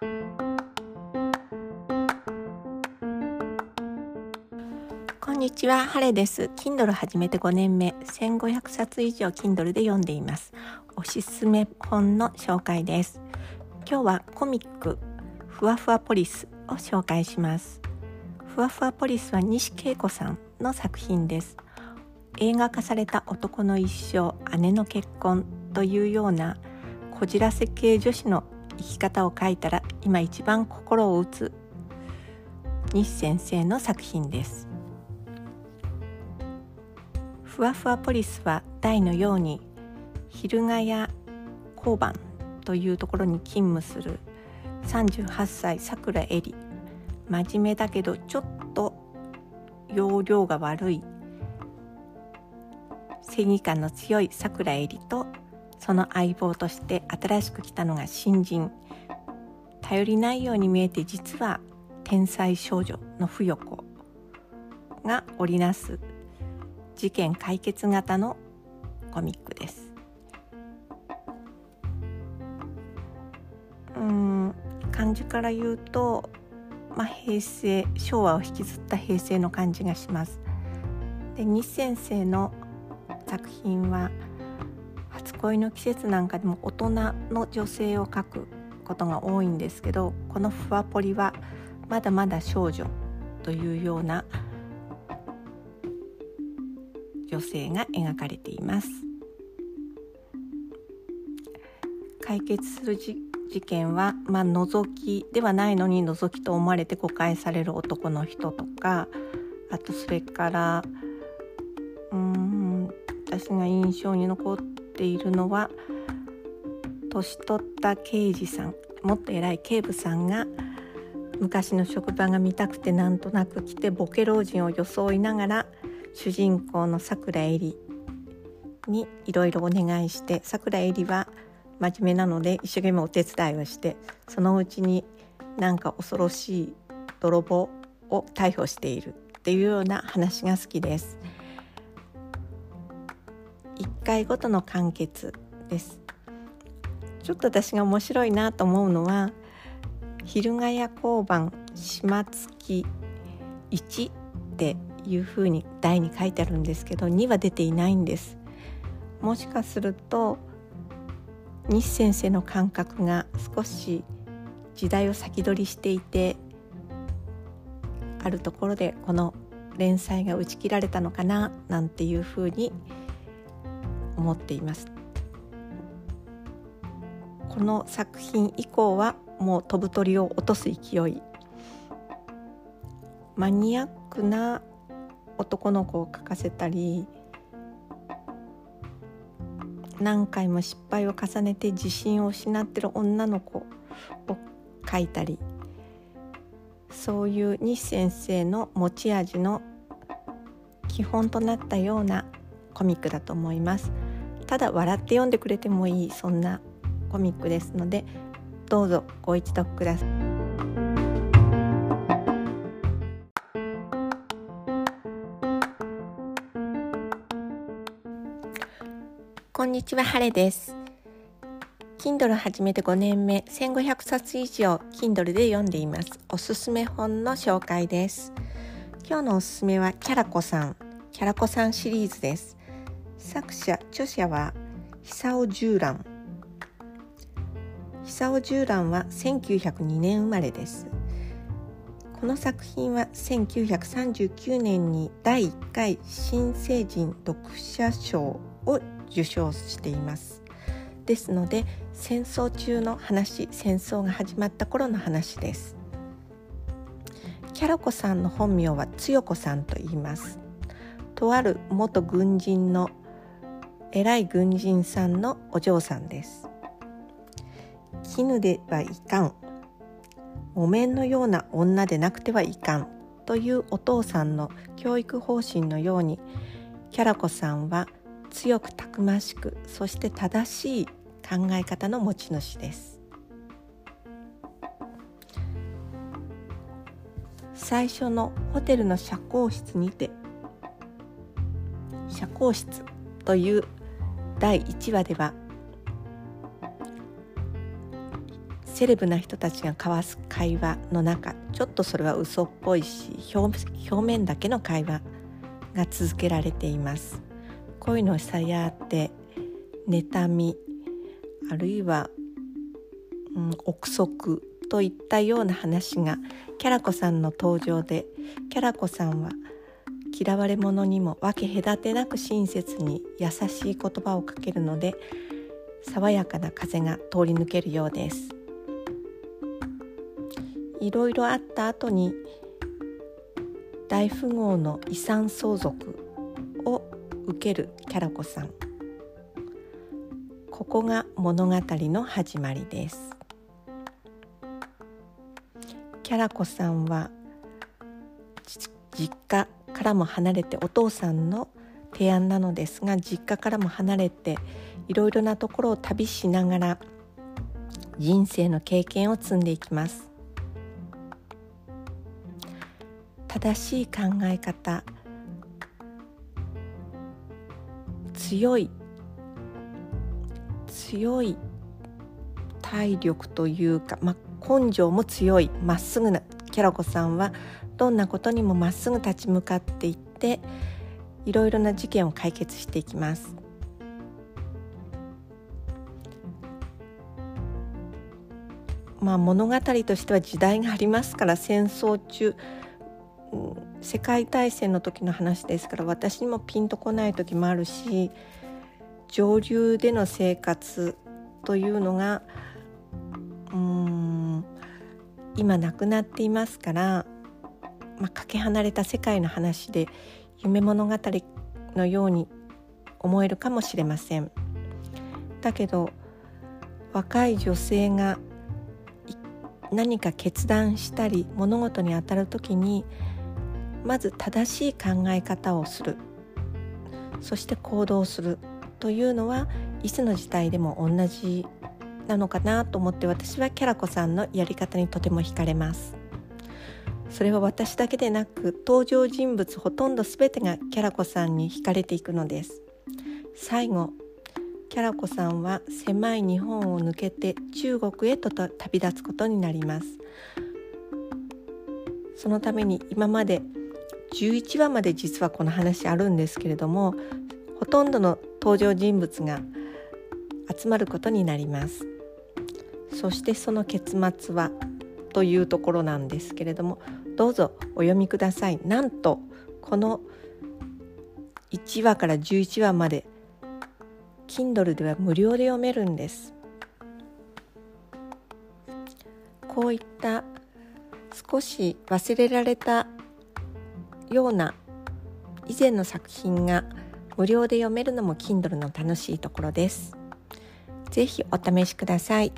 こんにちは、ハレです。Kindle 始めて5年目、1500冊以上 Kindle で読んでいます。おすすめ本の紹介です。今日はコミックふわふわポリスを紹介します。ふわふわポリスは西恵子さんの作品です。映画化された男の一生、姉の結婚というようなこじらせ系女子の生き方を書いたら今一番心を打つ西先生の作品です。ふわふわポリスは大のように昼ヶ谷交番というところに勤務する38歳さくらえり真面目だけどちょっと容量が悪い正義感の強いさくらえりとその相棒として新しく来たのが新人。頼りないように見えて実は天才少女のふよ子が織りなす事件解決型のコミックです。うん漢字から言うと、まあ、平成昭和を引きずった平成の感じがします。で西先生の作品は初恋の季節なんかでも大人の女性を描くことが多いんですけどこの「ふわポリ」はまだまだ少女というような女性が描かれています。解決する事件は、まあ、覗きではないのに覗きと思われて誤解される男の人とかあとそれからうん私が印象に残っているのは年取った刑事さんもっと偉い警部さんが昔の職場が見たくてなんとなく来てボケ老人を装いながら主人公のさくらえりにいろいろお願いしてさくらえりは真面目なので一生懸命お手伝いをしてそのうちになんか恐ろしい泥棒を逮捕しているっていうような話が好きです。回ごとの完結です。ちょっと私が面白いなと思うのは昼ヶ谷交番島月1っていうふうに題に書いてあるんですけど2は出ていないんです。もしかすると西先生の感覚が少し時代を先取りしていてあるところでこの連載が打ち切られたのかななんていうふうに思っています。この作品以降はもう飛ぶ鳥を落とす勢い。マニアックな男の子を描かせたり何回も失敗を重ねて自信を失ってる女の子を描いたりそういう西先生の持ち味の基本となったようなコミックだと思います。ただ笑って読んでくれてもいいそんなコミックですのでどうぞご一読くださいこんにちは、ハレです。Kindle 始めて5年目、1500冊以上 Kindle で読んでいます。おすすめ本の紹介です。今日のおすすめはキャラコさん、キャラコさんシリーズです。作者、著者は久尾十蘭。久尾十蘭は1902年生まれです。この作品は1939年に第1回新成人読者賞を受賞していますですので戦争中の話戦争が始まった頃の話ですキャラコさんの本名はつよこさんと言いますとある元軍人の偉い軍人さんのお嬢さんです。絹ではいかん。木綿のような女でなくてはいかん。というお父さんの教育方針のようにキャラコさんは強くたくましくそして正しい考え方の持ち主です。最初のホテルの社交室にて社交室という第1話ではセレブな人たちが交わす会話の中ちょっとそれは嘘っぽいし表面だけの会話が続けられています。恋のさやって妬みあるいは、うん、憶測といったような話がキャラコさんの登場でキャラコさんは嫌われ者にも分け隔てなく親切に優しい言葉をかけるので爽やかな風が通り抜けるようです。いろいろあった後に大富豪の遺産相続を受けるキャラコさん。ここが物語の始まりです。キャラコさんは実家からも離れてお父さんの提案なのですが実家からも離れていろいろなところを旅しながら人生の経験を積んでいきます。正しい考え方強い強い体力というか、まあ、根性も強いまっすぐなキャラコさんはどんなことにもまっすぐ立ち向かっていっていろいろな事件を解決していきます。まあ、物語としては時代がありますから戦争中、世界大戦の時の話ですから私にもピンとこない時もあるし上流での生活というのが今なくなっていますから、まあ、かけ離れた世界の話で夢物語のように思えるかもしれません。だけど若い女性が何か決断したり物事に当たる時にまず正しい考え方をするそして行動するというのはいつの時代でも同じなのかなと思って私はキャラコさんのやり方にとても惹かれます。それは私だけでなく登場人物ほとんど全てがキャラコさんに惹かれていくのです。最後キャラコさんは狭い日本を抜けて中国へと旅立つことになります。そのために今まで11話まで実はこの話あるんですけれどもほとんどの登場人物が集まることになります。そしてその結末はというところなんですけれどもどうぞお読みくださいなんとこの1話から11話まで Kindle では無料で読めるんですこういった少し忘れられたような以前の作品が無料で読めるのも Kindle の楽しいところです。ぜひお試しください。